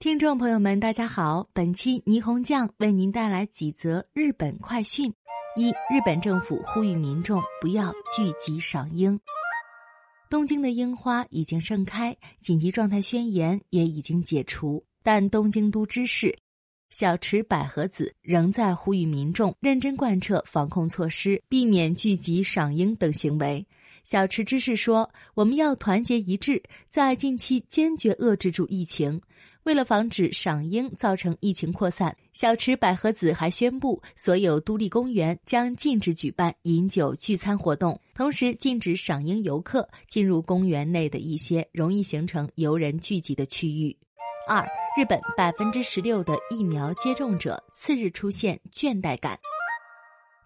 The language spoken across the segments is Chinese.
听众朋友们，大家好！本期霓虹酱为您带来几则日本快讯：一、日本政府呼吁民众不要聚集赏樱。东京的樱花已经盛开，紧急状态宣言也已经解除，但东京都知事小池百合子仍在呼吁民众认真贯彻防控措施，避免聚集赏樱等行为。小池知事说：“我们要团结一致，在近期坚决遏制住疫情。”为了防止赏樱造成疫情扩散，小池百合子还宣布，所有都立公园将禁止举办饮酒聚餐活动，同时禁止赏樱游客进入公园内的一些容易形成游人聚集的区域。二、日本百分之十六的疫苗接种者次日出现倦怠感，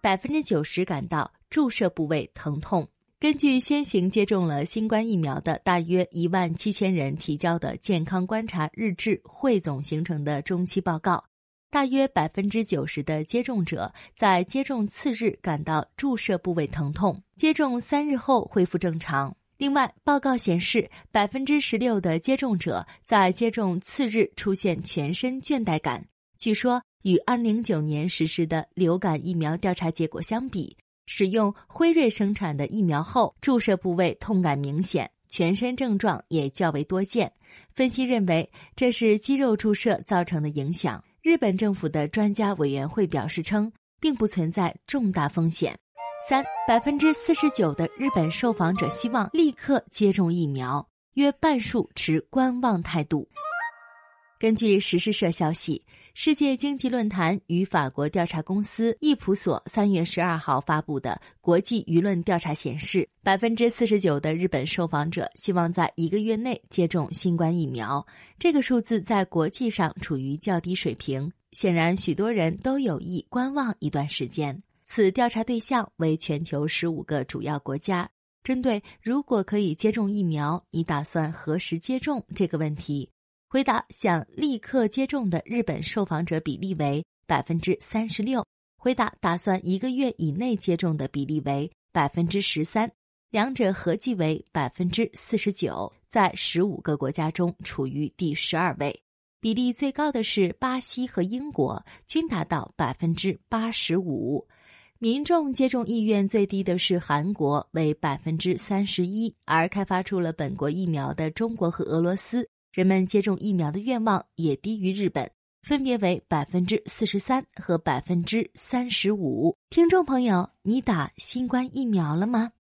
百分之九十感到注射部位疼痛。根据先行接种了新冠疫苗的大约一万七千人提交的健康观察日志汇总形成的中期报告，大约百分之九十的接种者在接种次日感到注射部位疼痛，接种三日后恢复正常。另外，报告显示，百分之十六的接种者在接种次日出现全身倦怠感。据说，与二零零九年实施的流感疫苗调查结果相比。使用辉瑞生产的疫苗后，注射部位痛感明显，全身症状也较为多见。分析认为，这是肌肉注射造成的影响。日本政府的专家委员会表示称，并不存在重大风险。三百分之四十九的日本受访者希望立刻接种疫苗，约半数持观望态度。根据时事社消息。世界经济论坛与法国调查公司易普索三月十二号发布的国际舆论调查显示，百分之四十九的日本受访者希望在一个月内接种新冠疫苗。这个数字在国际上处于较低水平，显然许多人都有意观望一段时间。此调查对象为全球十五个主要国家。针对如果可以接种疫苗，你打算何时接种这个问题？回答想立刻接种的日本受访者比例为百分之三十六，回答打算一个月以内接种的比例为百分之十三，两者合计为百分之四十九，在十五个国家中处于第十二位。比例最高的是巴西和英国，均达到百分之八十五。民众接种意愿最低的是韩国，为百分之三十一，而开发出了本国疫苗的中国和俄罗斯。人们接种疫苗的愿望也低于日本，分别为百分之四十三和百分之三十五。听众朋友，你打新冠疫苗了吗？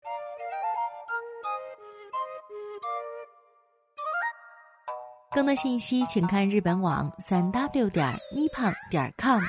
更多信息请看日本网三 w 点 nippon 点 com。